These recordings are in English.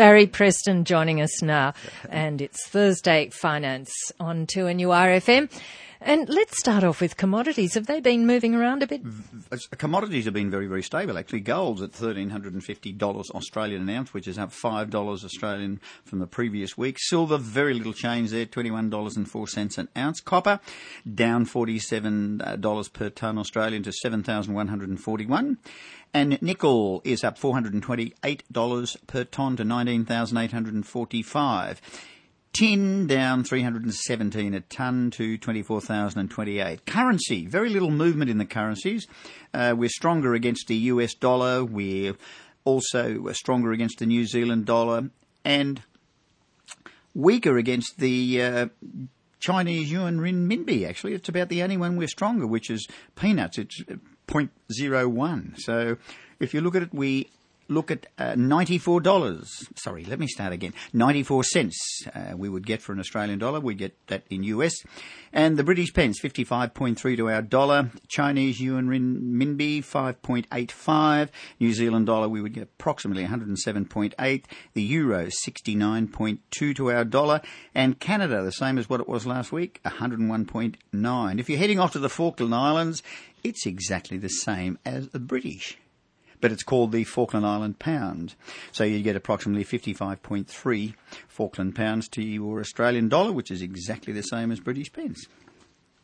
Barry Preston joining us now. And it's Thursday Finance on 2NURFM. And let's start off with commodities. Have they been moving around a bit? Commodities have been very, very stable actually. Gold's at $1,350 Australian an ounce, which is up $5 Australian from the previous week. Silver, very little change there, $21.04 an ounce. Copper, down $47 per tonne Australian to 7,141. And nickel is up $428 per tonne to 19,845. Tin down 317 a tonne to 24,028. Currency, very little movement in the currencies. Uh, we're stronger against the US dollar. We're also stronger against the New Zealand dollar and weaker against the uh, Chinese yuan renminbi. Actually, it's about the only one we're stronger, which is peanuts. It's 0.01. So if you look at it, we look at uh, $94. Sorry, let me start again. 94 cents uh, we would get for an Australian dollar. We get that in US. And the British pence, 55.3 to our dollar. Chinese yuan renminbi, 5.85. New Zealand dollar, we would get approximately 107.8. The euro, 69.2 to our dollar. And Canada, the same as what it was last week, 101.9. If you're heading off to the Falkland Islands, it's exactly the same as the British but it's called the Falkland Island pound. So you get approximately 55.3 Falkland pounds to your Australian dollar, which is exactly the same as British pence.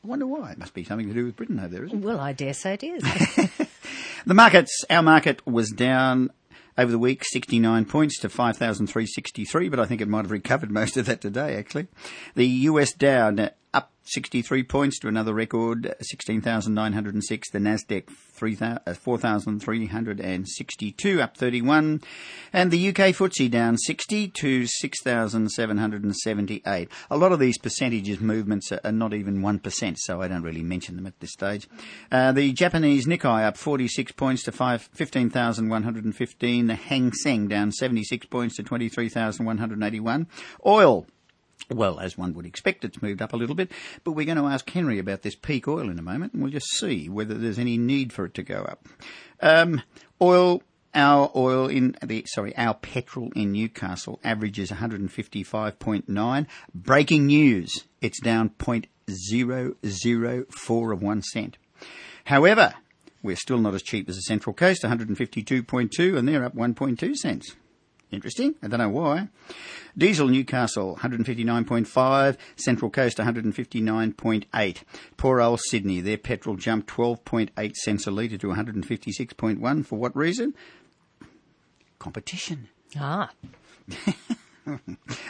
I wonder why. It must be something to do with Britain over there, isn't it? Well, I dare say it is. the markets, our market was down over the week, 69 points to 5,363, but I think it might have recovered most of that today, actually. The US Dow up 63 points to another record, 16,906. The Nasdaq, uh, 4,362, up 31. And the UK FTSE down 60 to 6,778. A lot of these percentages movements are, not even 1%, so I don't really mention them at this stage. Uh, the Japanese Nikkei up 46 points to 15,115. The Hang Seng down 76 points to 23,181. Oil well, as one would expect, it's moved up a little bit, but we're going to ask Henry about this peak oil in a moment, and we'll just see whether there's any need for it to go up. Um, oil, our oil in the sorry, our petrol in Newcastle averages 155.9. Breaking news: it's down 0.004 of one cent. However, we're still not as cheap as the Central Coast, 152.2, and they're up 1.2 cents. Interesting. I don't know why. Diesel Newcastle 159.5, Central Coast 159.8. Poor old Sydney, their petrol jumped 12.8 cents a litre to 156.1. For what reason? Competition. Ah.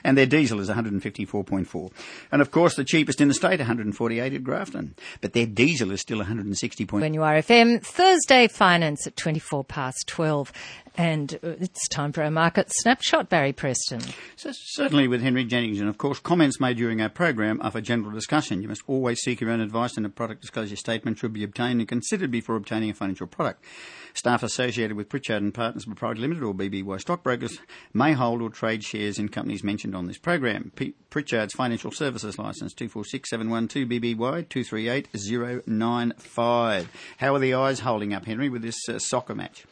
and their diesel is 154.4. And of course, the cheapest in the state, 148 at Grafton. But their diesel is still 160. When you are FM, Thursday finance at 24 past 12. And uh, it's time for our market snapshot, Barry Preston. So certainly with Henry Jennings, and of course, comments made during our program are for general discussion. You must always seek your own advice, and a product disclosure statement should be obtained and considered before obtaining a financial product. Staff associated with Pritchard and Partners Proprietary Limited or BBY stockbrokers may hold or trade shares in companies mentioned on this program. P- Pritchard's Financial Services Licence 246712 BBY 238095. How are the eyes holding up, Henry, with this uh, soccer match?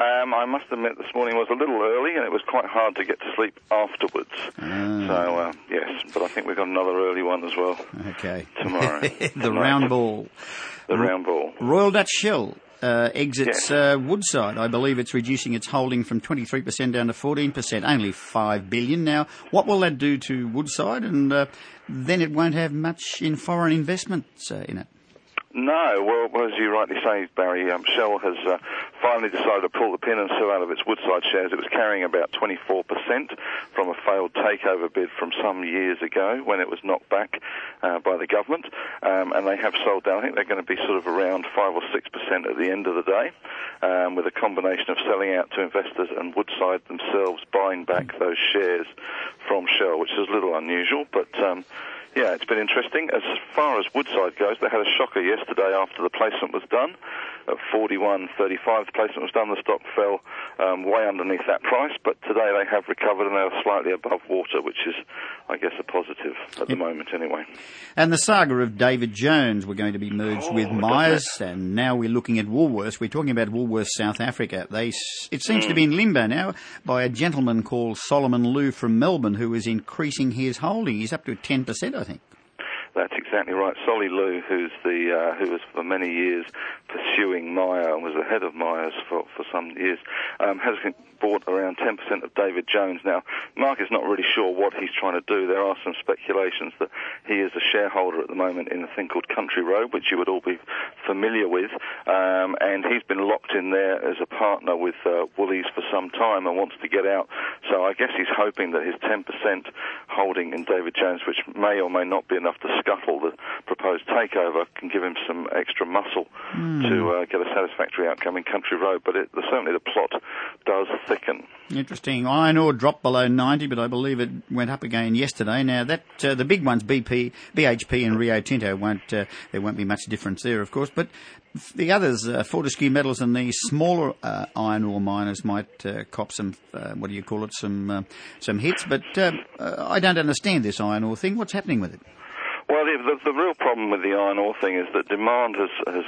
Um, I must admit this morning was a little early and it was quite hard to get to sleep afterwards. Mm. So, uh, yes, but I think we've got another early one as well. Okay. Tomorrow. the Tonight. round ball. The round ball. Royal Dutch Shell uh, exits yes. uh, Woodside. I believe it's reducing its holding from 23% down to 14%, only 5 billion. Now, what will that do to Woodside? And uh, then it won't have much in foreign investments uh, in it. No, well, as you rightly say, Barry, um, Shell has uh, finally decided to pull the pin and sell out of its Woodside shares. It was carrying about 24% from a failed takeover bid from some years ago when it was knocked back uh, by the government, um, and they have sold down. I think they're going to be sort of around 5 or 6% at the end of the day, um, with a combination of selling out to investors and Woodside themselves buying back those shares from Shell, which is a little unusual, but um, yeah, it's been interesting. As far as Woodside goes, they had a shocker yesterday after the placement was done. At 41.35. The placement was done. The stock fell um, way underneath that price, but today they have recovered and they are slightly above water, which is, I guess, a positive at the moment anyway. And the saga of David Jones were going to be merged Oh, with Myers, and now we're looking at Woolworths. We're talking about Woolworths South Africa. They, it seems to be in limbo now by a gentleman called Solomon Lew from Melbourne who is increasing his holding. He's up to 10%, I think. That's exactly right. Solly Lew, who's the uh, who was for many years pursuing Myer and was the head of Myers for, for some years, um, has bought around 10% of David Jones. Now, Mark is not really sure what he's trying to do. There are some speculations that he is a shareholder at the moment in a thing called Country Road, which you would all be familiar with, um, and he's been locked in there as a partner with uh, Woolies for some time and wants to get out. So I guess he's hoping that his 10% holding in David Jones, which may or may not be enough to scuttle the proposed takeover, can give him some extra muscle to uh, get a satisfactory outcome in Country Road. But it, certainly the plot does thicken. Interesting. Iron ore dropped below 90, but I believe it went up again yesterday. Now that uh, the big ones, BP, BHP, and Rio Tinto, won't uh, there won't be much difference there, of course. But the others, uh, Fortescue Metals and the smaller uh, iron ore miners, might uh, cop some uh, what do you call it, some uh, some hits. But I don't understand this iron ore thing. What's happening with it? Well, the, the, the real problem with the iron ore thing is that demand has, has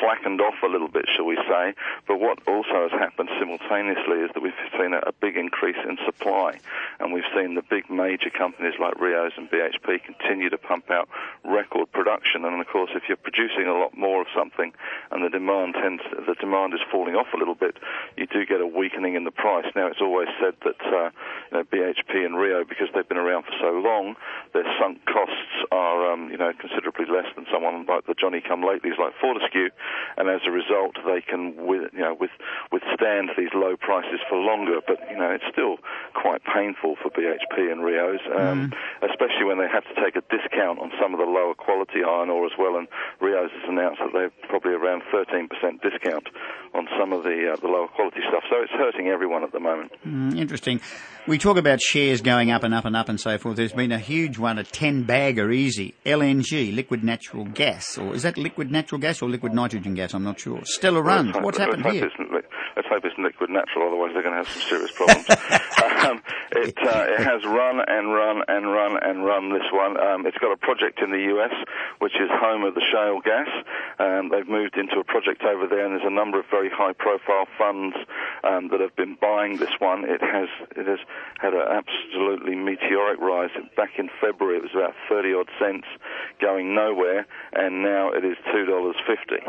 slackened off a little bit, shall we say. But what also has happened simultaneously is that we've seen a, a big increase in supply. And we've seen the big major companies like Rios and BHP continue to pump out record production. And of course, if you're producing a lot more of something and the demand tends, the demand is falling off a little bit, you do get a weakening in the price. Now, it's always said that uh, you know, BHP and Rio, because they've been around for so long, their sunk costs are um, you know considerably less than someone like the Johnny Come Latelys like Fortescue, and as a result, they can with, you know with, withstand these low prices for longer. But you know it's still quite painful for BHP and Rios, um, especially when they have to take a discount on some of the lower quality iron ore as well. And Rios has announced that they're probably around 13% discount on some of the uh, the lower quality stuff. So it's hurting everyone at the moment. Mm, interesting. We talk about shares going up and up and up and so forth. There's been a huge one, a 10 bagger easy. LNG, liquid natural gas. Or is that liquid natural gas or liquid nitrogen gas? I'm not sure. Stellar Run. Let's What's happened here? li- Let's hope it's liquid natural, otherwise they're going to have some serious problems. um, it, uh, it has run and run and run and run this one. Um, it's got a project in the US, which is home of the shale gas. Um, they've moved into a project over there, and there's a number of very high-profile funds um, that have been buying this one. It has it has had an absolutely meteoric rise. Back in February, it was about 30 odd cents, going nowhere, and now it is two dollars fifty.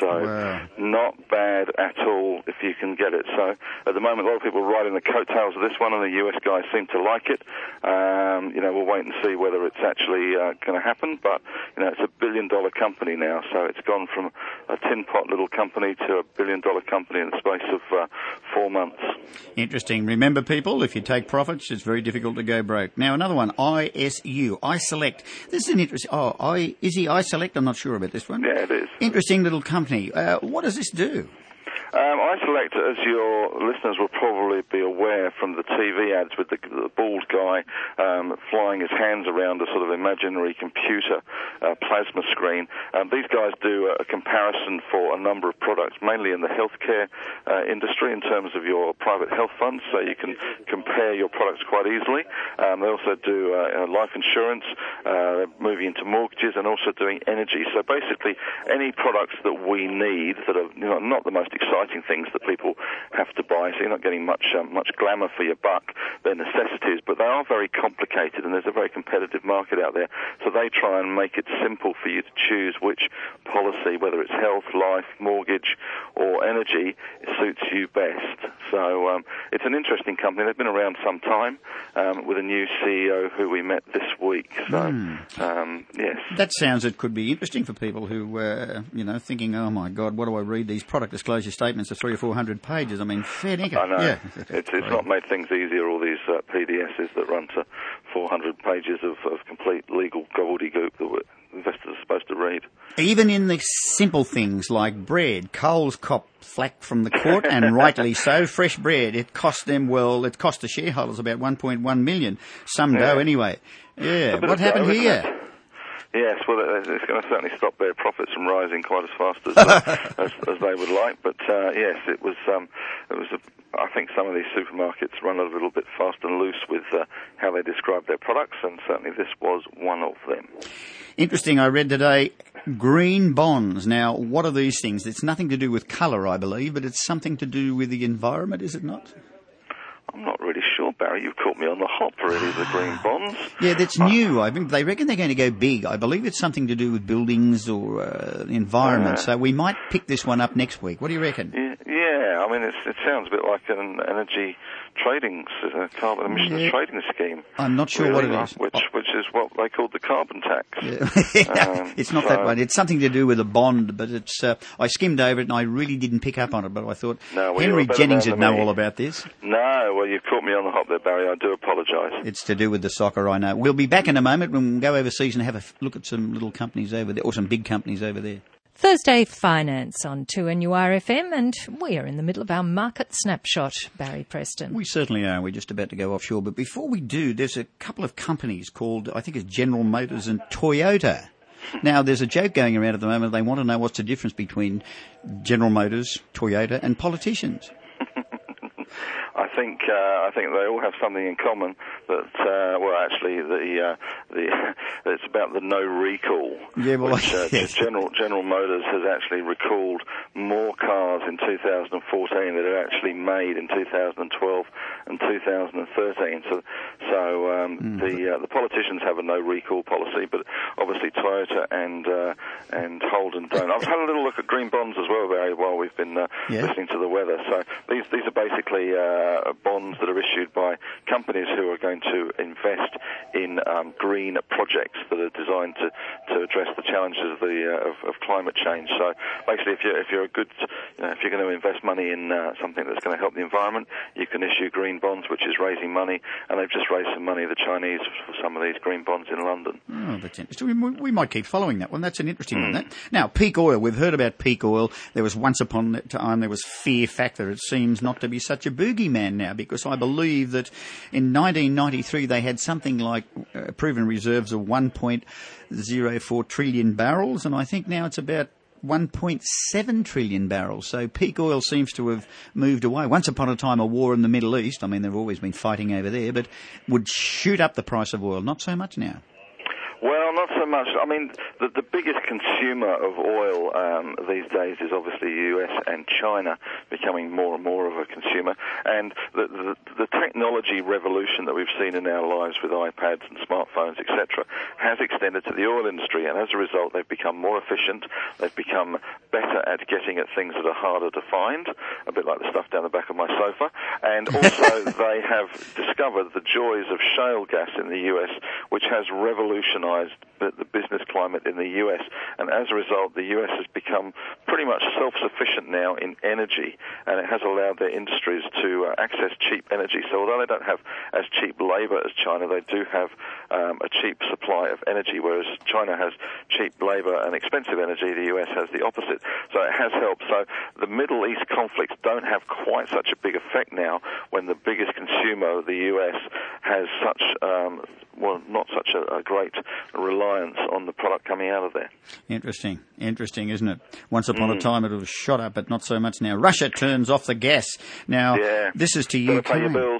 So Wow. not bad at all if you can get it. So at the moment, a lot of people are riding the coattails of this one, and the US guys seem to like it. Um, you know, we'll wait and see whether it's actually uh, going to happen. But you know, it's a billion-dollar company now, so it's gone from a tin pot little company to a billion-dollar company in the space of uh, four months. Interesting. Remember, people, if you take profits, it's very difficult to go broke. Now, another one, ISU, iSelect. This is an interesting. Oh, I is he iSelect? I'm not sure about this one. Yeah, it is. Interesting little company. Uh, what does this do? Um, iSelect, as your listeners will probably be aware from the TV ads with the, the bald guy um, flying his hands around a sort of imaginary computer uh, plasma screen, um, these guys do a, a comparison for a number of products, mainly in the healthcare uh, industry in terms of your private health funds, so you can compare your products quite easily. Um, they also do uh, uh, life insurance, uh, moving into mortgages, and also doing energy. So basically, any products that we need that are you know, not the most exciting things that people have to buy, so you're not getting much um, much glamour for your buck. They're necessities, but they are very complicated, and there's a very competitive market out there. So they try and make it simple for you to choose which policy, whether it's health, life, mortgage, or energy, suits you best. So um, it's an interesting company. They've been around some time um, with a new CEO who we met this week. So um, yes. That sounds it could be interesting for people who, uh, you know, thinking, oh my God, what do I read these product disclosure statements of three or four hundred pages? I mean, fair dinkum. I know. Yeah. It's, it's not made things easier, all these uh, PDSs that run to 400 pages of, of complete legal gobbledygook that we- investors are supposed to read. Even in the simple things like bread, Coles cop flack from the court, and rightly so. Fresh bread, it cost them, well, it cost the shareholders about 1.1 million. Some dough anyway. Yeah, what happened dough, here? Yes, well, it's going to certainly stop their profits from rising quite as fast as, uh, as, as they would like. But uh, yes, it was. Um, it was. A, I think some of these supermarkets run a little bit fast and loose with uh, how they describe their products, and certainly this was one of them. Interesting, I read today green bonds. Now, what are these things? It's nothing to do with colour, I believe, but it's something to do with the environment, is it not? I'm not really sure, Barry. You've caught me on the hop, really. The green bonds. Yeah, that's new. I think they reckon they're going to go big. I believe it's something to do with buildings or uh, the environment. Uh. so we might pick this one up next week. What do you reckon? Yeah, yeah. I mean, it's, it sounds a bit like an energy trading, s- uh, carbon emissions Yeah. trading scheme. I'm not sure what really, it uh, is. Which, which is what they called the carbon tax. Um, it's not that one. It's something to do with a bond, but it's. Uh, I skimmed over it and I really didn't pick up on it. But I thought No, well, Henry Jennings would know all about this. No, well, you've caught me on the hop there, Barry. I do apologise. It's to do with the soccer, I know. We'll be back in a moment when we go overseas and have a look at some little companies over there, or some big companies over there. Thursday Finance on 2NURFM, and we are in the middle of our market snapshot, Barry Preston. We certainly are. We're just about to go offshore. But before we do, there's a couple of companies called, I think it's General Motors and Toyota. Now, there's a joke going around at the moment. They want to know what's the difference between General Motors, Toyota, and politicians. I think uh, I think they all have something in common. That uh, well, actually, the uh, the it's about the no recall. Yeah, well, which, uh, yes. General General Motors has actually recalled more cars in 2014 that are actually made in 2012 and 2013. So so um, Hmm. the uh, the politicians have a no recall policy, but obviously Toyota and uh, and Holden don't. I've had a little look at green bonds as well, Barry, while we've been uh, Yeah. listening to the weather. So these these are basically uh, bonds that are issued by companies who are going to invest in um, green projects that are designed to, to address the challenges of the uh, of, of climate change. So basically, if you're if you're a good, you know, if you're going to invest money in uh, something that's going to help the environment, you can issue green bonds, which is raising money, and they've just raised some money, the Chinese, for some of these green bonds in London. Oh, that's interesting. We, we might keep following that one. That's an interesting one. That. Now, peak oil. We've heard about peak oil. There was once upon a time there was fear factor. It seems not to be such a boogeyman now because I believe that in 1993 they had something like uh, proven reserves of 1.04 trillion barrels, and I think now it's about 1.7 trillion barrels. So peak oil seems to have moved away. Once upon a time, a war in the Middle East, I mean, they've always been fighting over there, but would shoot up the price of oil. Not so much now. Well, not so much. I mean, the, the biggest consumer of oil um, these days is obviously the US and China, becoming more and more of a consumer. And the, the, the technology revolution that we've seen in our lives with iPads and smartphones, etc., has extended to the oil industry. And as a result, they've become more efficient. They've become better at getting at things that are harder to find, a bit like the stuff down the back of my sofa. And also, they have discovered the joys of shale gas in the US, which has revolutionized the, business climate in the US. And as a result, the US has become pretty much self-sufficient now in energy, and it has allowed their industries to uh, access cheap energy. So although they don't have as cheap labor as China, they do have um, a cheap supply of energy, whereas China has cheap labor and expensive energy. The US has the opposite. So it has helped. So the Middle East conflicts don't have quite such a big effect now when the biggest consumer, the US, has such um, well, not such a, a great reliance on the product coming out of there. Interesting. Interesting, isn't it? Once upon Mm. a time it was shot up, but not so much now. Russia turns off the gas. Now, Yeah. this is to you. Pay your bills.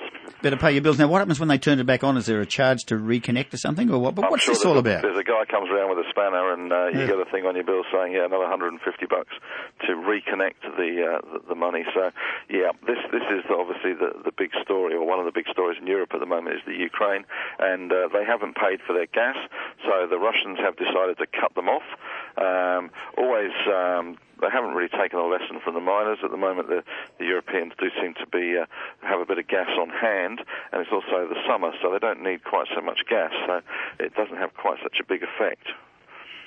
Better pay your bills. Now, what happens when they turn it back on? Is there a charge to reconnect or something, or what? But I'm what's sure this all about? There's a guy comes around with a spanner, and uh, you Yeah. get a thing on your bill saying, "Yeah, another 150 bucks to reconnect the uh, the, the money." So, yeah, this this is obviously the the big story, or one of the big stories in Europe at the moment is the Ukraine, and uh, they haven't paid for their gas, so the Russians have decided to cut them off. Um, always. Um, they haven't really taken a lesson from the miners at the moment. The, the Europeans do seem to be uh, have a bit of gas on hand, and it's also the summer, so they don't need quite so much gas. So it doesn't have quite such a big effect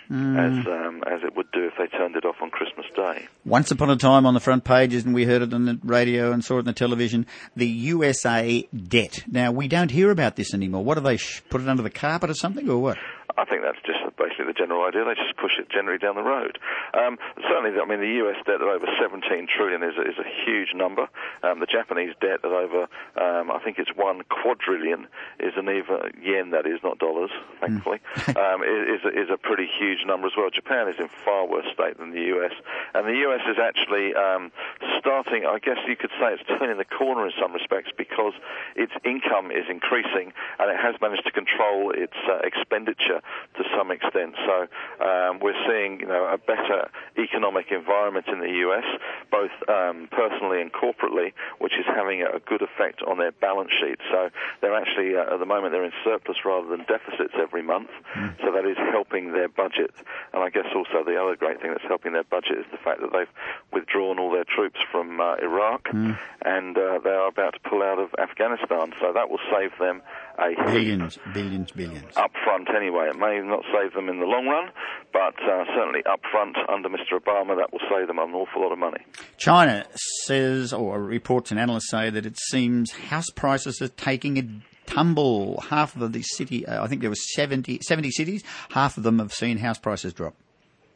as um, as it would do if they turned it off on Christmas Day. Once upon a time on the front pages, and we heard it on the radio and saw it on the television, the USA debt. Now, we don't hear about this anymore. What do they sh- put it under the carpet or something, or what? I think that's just basically general idea. They just push it generally down the road. Um, certainly, I mean, the U.S. debt at over 17 trillion is a, is a huge number. Um, the Japanese debt at over, um, I think it's one quadrillion, is an even yen that is, not dollars, thankfully, mm. um, is, is a pretty huge number as well. Japan is in far worse state than the U.S. And the U.S. is actually um, starting, I guess you could say it's turning the corner in some respects because its income is increasing and it has managed to control its uh, expenditure to some extent. So um, we're seeing, you know, a better economic environment in the U.S., both um, personally and corporately, which is having a good effect on their balance sheet. So they're actually, uh, at the moment, they're in surplus rather than deficits every month. Mm. So that is helping their budget. And I guess also the other great thing that's helping their budget is the fact that they've withdrawn all their troops from uh, Iraq mm. and uh, they are about to pull out of Afghanistan. So that will save them a billions, billions, billions up front. Anyway, it may not save them in the long run, but uh, certainly up front under Mr. Obama, that will save them an awful lot of money. China says, or reports and analysts say that it seems house prices are taking a tumble. Half of the city, uh, I think there were 70, 70 cities, half of them have seen house prices drop.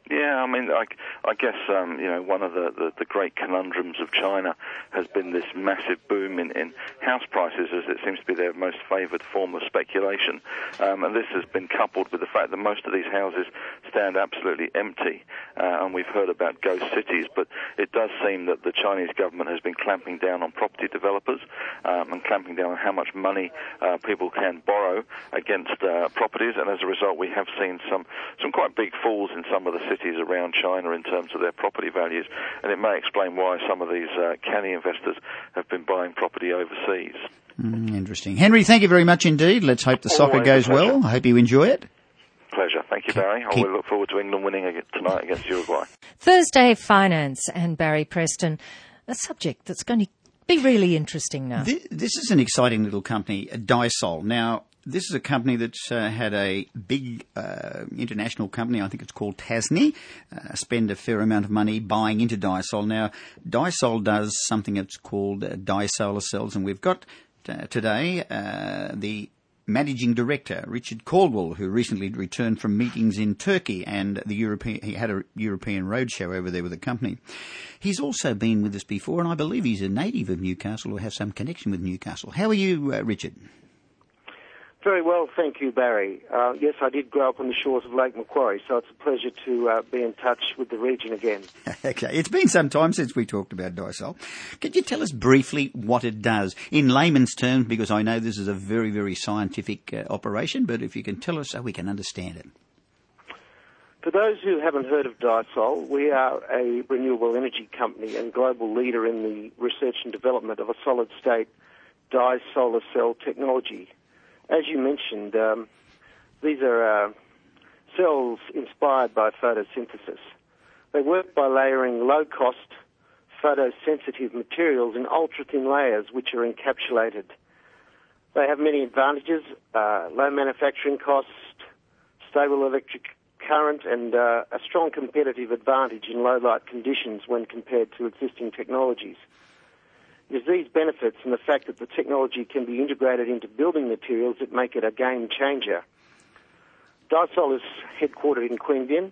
Yeah, I mean, I, I guess um, you know one of the, the, the great conundrums of China has been this massive boom in, in house prices, as it seems to be their most favoured form of speculation, um, and this has been coupled with the fact that most of these houses stand absolutely empty, uh, and we've heard about ghost cities, but it does seem that the Chinese government has been clamping down on property developers um, and clamping down on how much money uh, people can borrow against uh, properties, and as a result, we have seen some some quite big falls in some of the cities around China in terms of their property values, and it may explain why some of these uh, canny investors have been buying property overseas. Mm, interesting. Henry, thank you very much indeed. Let's hope the soccer goes well. I hope you enjoy it. Pleasure. Thank you, Barry. I will look forward to England winning tonight against Uruguay. Thursday Finance and Barry Preston, a subject that's going to be really interesting now. This, this is an exciting little company, Dyesol. Now, this is a company that's uh, had a big uh, international company, I think it's called Tasnee, uh, spend a fair amount of money buying into Dyesol. Now, Dyesol does something that's called uh, solar cells, and we've got uh, today uh, the managing director, Richard Caldwell, who recently returned from meetings in Turkey and the European, he had a European roadshow over there with the company. He's also been with us before, and I believe he's a native of Newcastle or has some connection with Newcastle. How are you, uh, Richard? Very well, thank you, Barry. Uh, yes, I did grow up on the shores of Lake Macquarie, so it's a pleasure to uh, be in touch with the region again. okay, it's been some time since we talked about Dyesol. Could you tell us briefly what it does in layman's terms, because I know this is a very, very scientific uh, operation, but if you can tell us so we can understand it. For those who haven't heard of Dyesol, we are a renewable energy company and global leader in the research and development of a solid state dye solar cell technology as you mentioned, um, these are uh, cells inspired by photosynthesis. They work by layering low cost, photosensitive materials in ultra thin layers which are encapsulated. They have many advantages uh, low manufacturing costs, stable electric current, and uh, a strong competitive advantage in low light conditions when compared to existing technologies. Is these benefits and the fact that the technology can be integrated into building materials that make it a game changer. Dyesol is headquartered in Queanbeyan.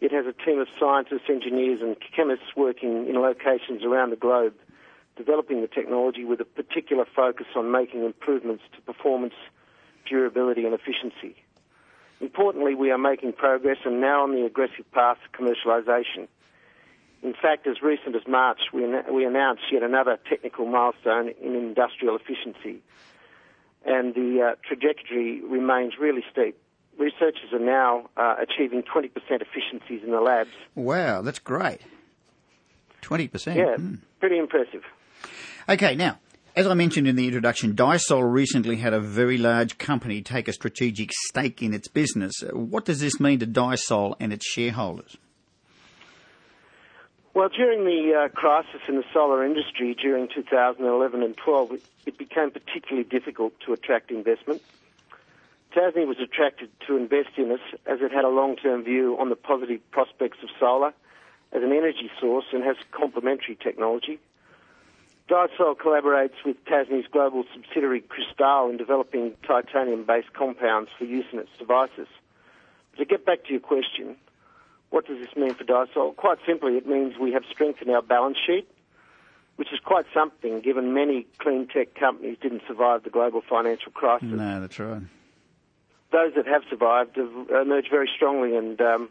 It has a team of scientists, engineers, and chemists working in locations around the globe, developing the technology with a particular focus on making improvements to performance, durability, and efficiency. Importantly, we are making progress and now on the aggressive path to commercialization. In fact, as recent as March, we, we announced yet another technical milestone in industrial efficiency, and the uh, trajectory remains really steep. Researchers are now uh, achieving 20% efficiencies in the labs. Wow, that's great. 20%. Yeah, mm. pretty impressive. Okay, now, as I mentioned in the introduction, Dyesol recently had a very large company take a strategic stake in its business. What does this mean to Dyesol and its shareholders? Well, during the uh, crisis in the solar industry during 2011 and 12, it, it became particularly difficult to attract investment. Tasnee was attracted to invest in us as it had a long-term view on the positive prospects of solar as an energy source and has complementary technology. Dyesol collaborates with Tasnee's global subsidiary Cristal in developing titanium-based compounds for use in its devices. to get back to your question, what does this mean for Dyesol? Quite simply, it means we have strengthened our balance sheet, which is quite something given many clean tech companies didn't survive the global financial crisis. No, that's right. Those that have survived have emerged very strongly and um,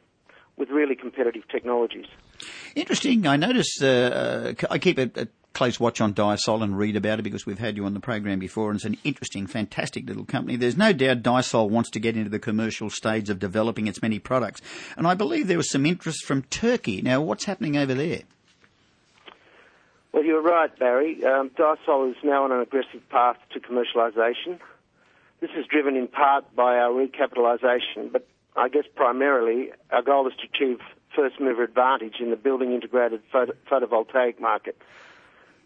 with really competitive technologies. Interesting. I notice uh, I keep a, a, close watch on Dyesol and read about it because we've had you on the program before, and it's an interesting, fantastic little company. There's no doubt Dyesol wants to get into the commercial stage of developing its many products, and I believe there was some interest from Turkey. Now, what's happening over there? Well, you're right, Barry. Um, is now on an aggressive path to commercialisation. This is driven in part by our recapitalisation, but I guess primarily our goal is to achieve first mover advantage in the building integrated photo- photovoltaic market,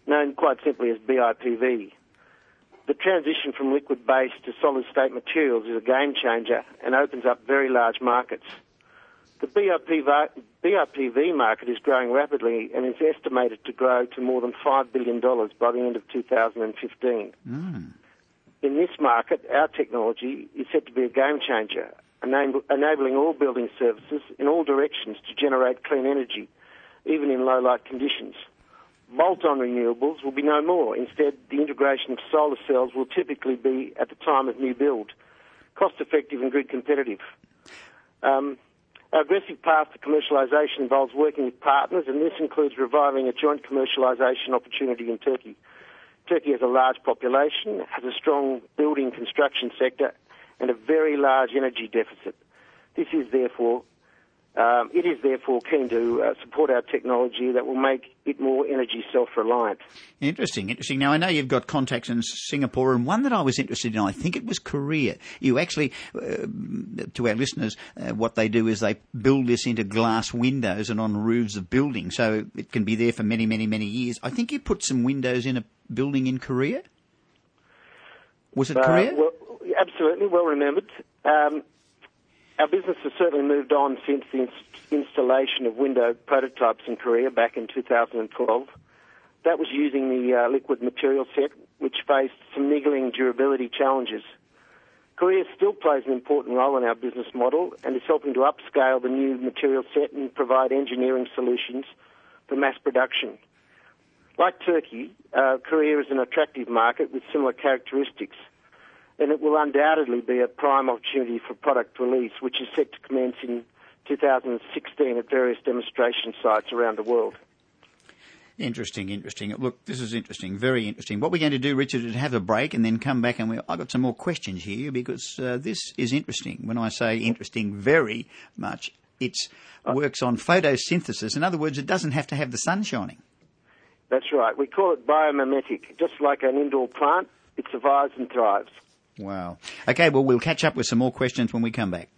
known quite simply as BIPV. The transition from liquid based to solid state materials is a game changer and opens up very large markets. The BIPV, BIPV market is growing rapidly and is estimated to grow to more than $5 billion by the end of 2015. Mm. In this market, our technology is set to be a game changer, enabling all building services in all directions to generate clean energy, even in low light conditions. Bolt-on renewables will be no more. Instead, the integration of solar cells will typically be at the time of new build, cost-effective and grid competitive. Um, our aggressive path to commercialisation involves working with partners, and this includes reviving a joint commercialisation opportunity in Turkey. Turkey has a large population, has a strong building construction sector, and a very large energy deficit. This is therefore, um, it is therefore keen to uh, support our technology that will make it more energy self-reliant. Interesting, interesting. Now I know you've got contacts in Singapore, and one that I was interested in, I think it was Korea. You actually, uh, to our listeners, uh, what they do is they build this into glass windows and on roofs of buildings, so it can be there for many, many, many years. I think you put some windows in a building in Korea. Was it Korea? Uh, well, absolutely, well remembered. Um, our business has certainly moved on since the ins- installation of window prototypes in Korea back in 2012. That was using the uh, liquid material set, which faced some niggling durability challenges. Korea still plays an important role in our business model and is helping to upscale the new material set and provide engineering solutions for mass production. Like Turkey, uh, Korea is an attractive market with similar characteristics and it will undoubtedly be a prime opportunity for product release, which is set to commence in 2016 at various demonstration sites around the world. Interesting, interesting. Look, this is interesting, very interesting. What we're going to do, Richard, is have a break and then come back and we, I've got some more questions here because uh, this is interesting. When I say interesting, very much, it works on photosynthesis. In other words, it doesn't have to have the sun shining. That's right. We call it biomimetic. Just like an indoor plant, it survives and thrives. Wow. Okay, well, we'll catch up with some more questions when we come back.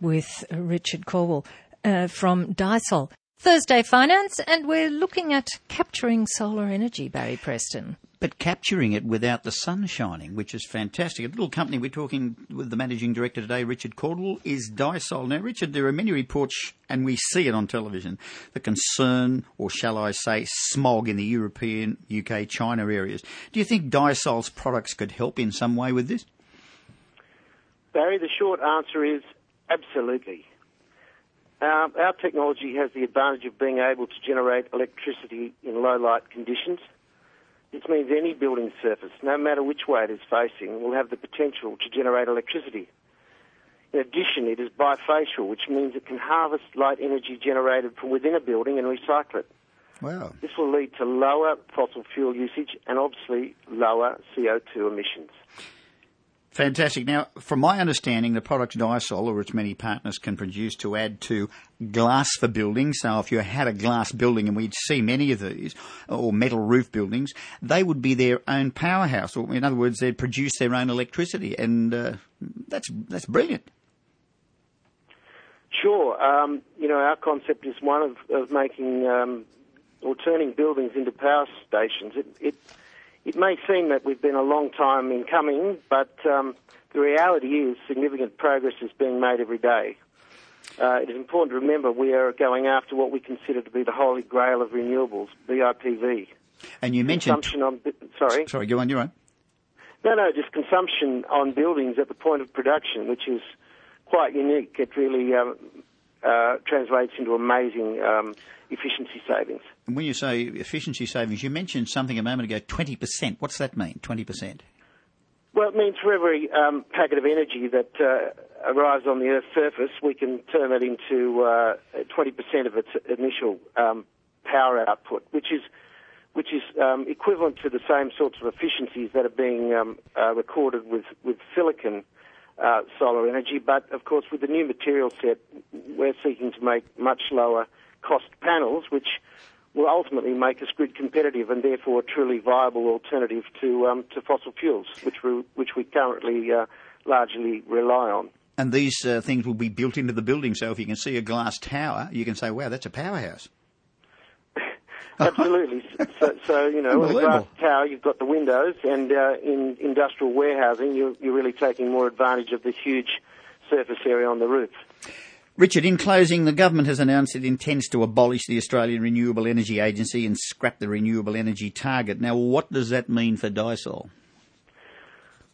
With Richard Caldwell uh, from Dyesol. Thursday Finance, and we're looking at capturing solar energy, Barry Preston. But capturing it without the sun shining, which is fantastic. A little company we're talking with the managing director today, Richard Caldwell, is Dyesol. Now, Richard, there are many reports, and we see it on television, the concern, or shall I say, smog in the European, UK, China areas. Do you think Dyesol's products could help in some way with this? Barry, the short answer is absolutely. Um, our technology has the advantage of being able to generate electricity in low light conditions. This means any building surface, no matter which way it is facing, will have the potential to generate electricity. In addition, it is bifacial, which means it can harvest light energy generated from within a building and recycle it. Wow. This will lead to lower fossil fuel usage and obviously lower CO2 emissions. Fantastic. Now, from my understanding, the product Dyesol or its many partners can produce to add to glass for buildings. So if you had a glass building, and we'd see many of these, or metal roof buildings, they would be their own powerhouse. Or in other words, they'd produce their own electricity, and uh, that's that's brilliant. Sure. Um, you know, our concept is one of, of making um, or turning buildings into power stations. It, it it may seem that we've been a long time in coming, but um, the reality is significant progress is being made every day. Uh, it is important to remember we are going after what we consider to be the holy grail of renewables, BIPV. And you mentioned consumption on sorry, sorry, go on, you're right. No, no, just consumption on buildings at the point of production, which is quite unique. It really um, uh, translates into amazing um, efficiency savings. And when you say efficiency savings, you mentioned something a moment ago, 20%. What's that mean, 20%? Well, it means for every um, packet of energy that uh, arrives on the Earth's surface, we can turn it into uh, 20% of its initial um, power output, which is which is um, equivalent to the same sorts of efficiencies that are being um, uh, recorded with with silicon uh, solar energy. But of course, with the new material set, we're seeking to make much lower cost panels, which will ultimately make us grid competitive and therefore a truly viable alternative to um, to fossil fuels, which we which we currently uh, largely rely on. And these uh, things will be built into the building, so if you can see a glass tower, you can say, "Wow, that's a powerhouse." Absolutely. so, so, you know, in a glass tower, you've got the windows, and uh, in industrial warehousing, you're, you're really taking more advantage of the huge surface area on the roof. Richard, in closing, the government has announced it intends to abolish the Australian Renewable Energy Agency and scrap the renewable energy target. Now, what does that mean for Dyesol?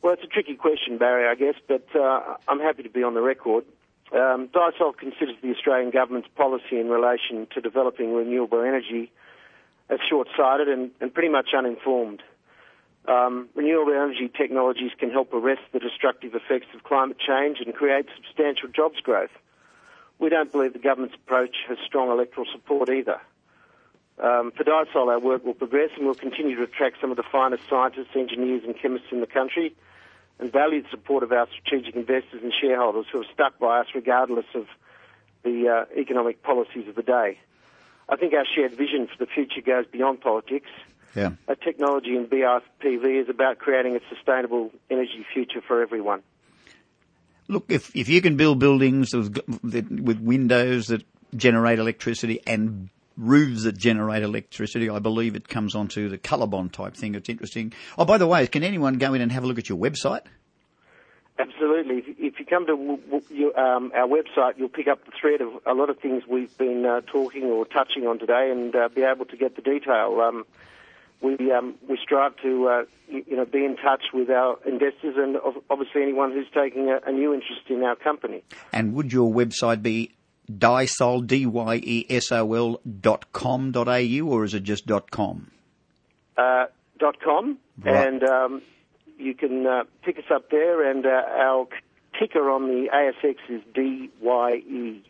Well, it's a tricky question, Barry, I guess, but uh, I'm happy to be on the record. Um, Dyesol considers the Australian government's policy in relation to developing renewable energy as short-sighted and, and pretty much uninformed. Um, renewable energy technologies can help arrest the destructive effects of climate change and create substantial jobs growth. We don't believe the government's approach has strong electoral support either. Um, for Dyesol, our work will progress and we'll continue to attract some of the finest scientists, engineers and chemists in the country and value the support of our strategic investors and shareholders who have stuck by us regardless of the uh, economic policies of the day. I think our shared vision for the future goes beyond politics. Yeah. Our technology in BIPV is about creating a sustainable energy future for everyone. Look, if if you can build buildings with, with windows that generate electricity and roofs that generate electricity, I believe it comes onto the Colorbond type thing. It's interesting. Oh, by the way, can anyone go in and have a look at your website? Absolutely. If, if you come to w- w- um, our website, you'll pick up the thread of a lot of things we've been uh, talking or touching on today, and uh, be able to get the detail. Um, we um, we strive to uh, you know be in touch with our investors and obviously anyone who's taking a, a new interest in our company. And would your website be dyesol d y e s o l dot com dot au or is it just dot com? Uh, dot com right. and um, you can uh, pick us up there, and uh, our ticker on the ASX is DYE.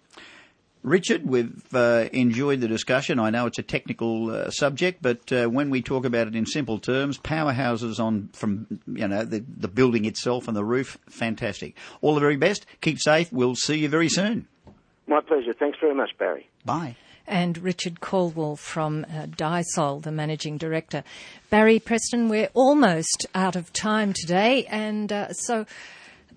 Richard, we've uh, enjoyed the discussion. I know it's a technical uh, subject, but uh, when we talk about it in simple terms, powerhouses on from you know the, the building itself and the roof, fantastic. All the very best. Keep safe. We'll see you very soon. My pleasure. Thanks very much, Barry. Bye and Richard Caldwell from uh, Dyesol, the managing director. Barry Preston, we're almost out of time today, and uh, so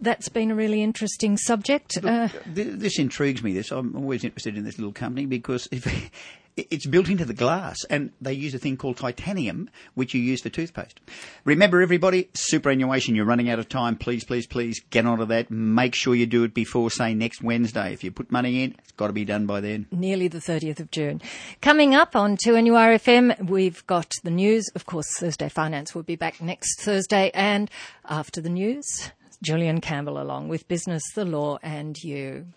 that's been a really interesting subject. Look, uh, this intrigues me. This I'm always interested in this little company because if it's built into the glass, and they use a thing called titanium, which you use for toothpaste. Remember, everybody, superannuation, you're running out of time. Please, please, please get onto that. Make sure you do it before, say, next Wednesday. If you put money in, it's got to be done by then. Nearly the 30th of June. Coming up on 2NURFM, we've got the news. Of course, Thursday Finance will be back next Thursday, and after the news, Julian Campbell along with Business, the Law, and You.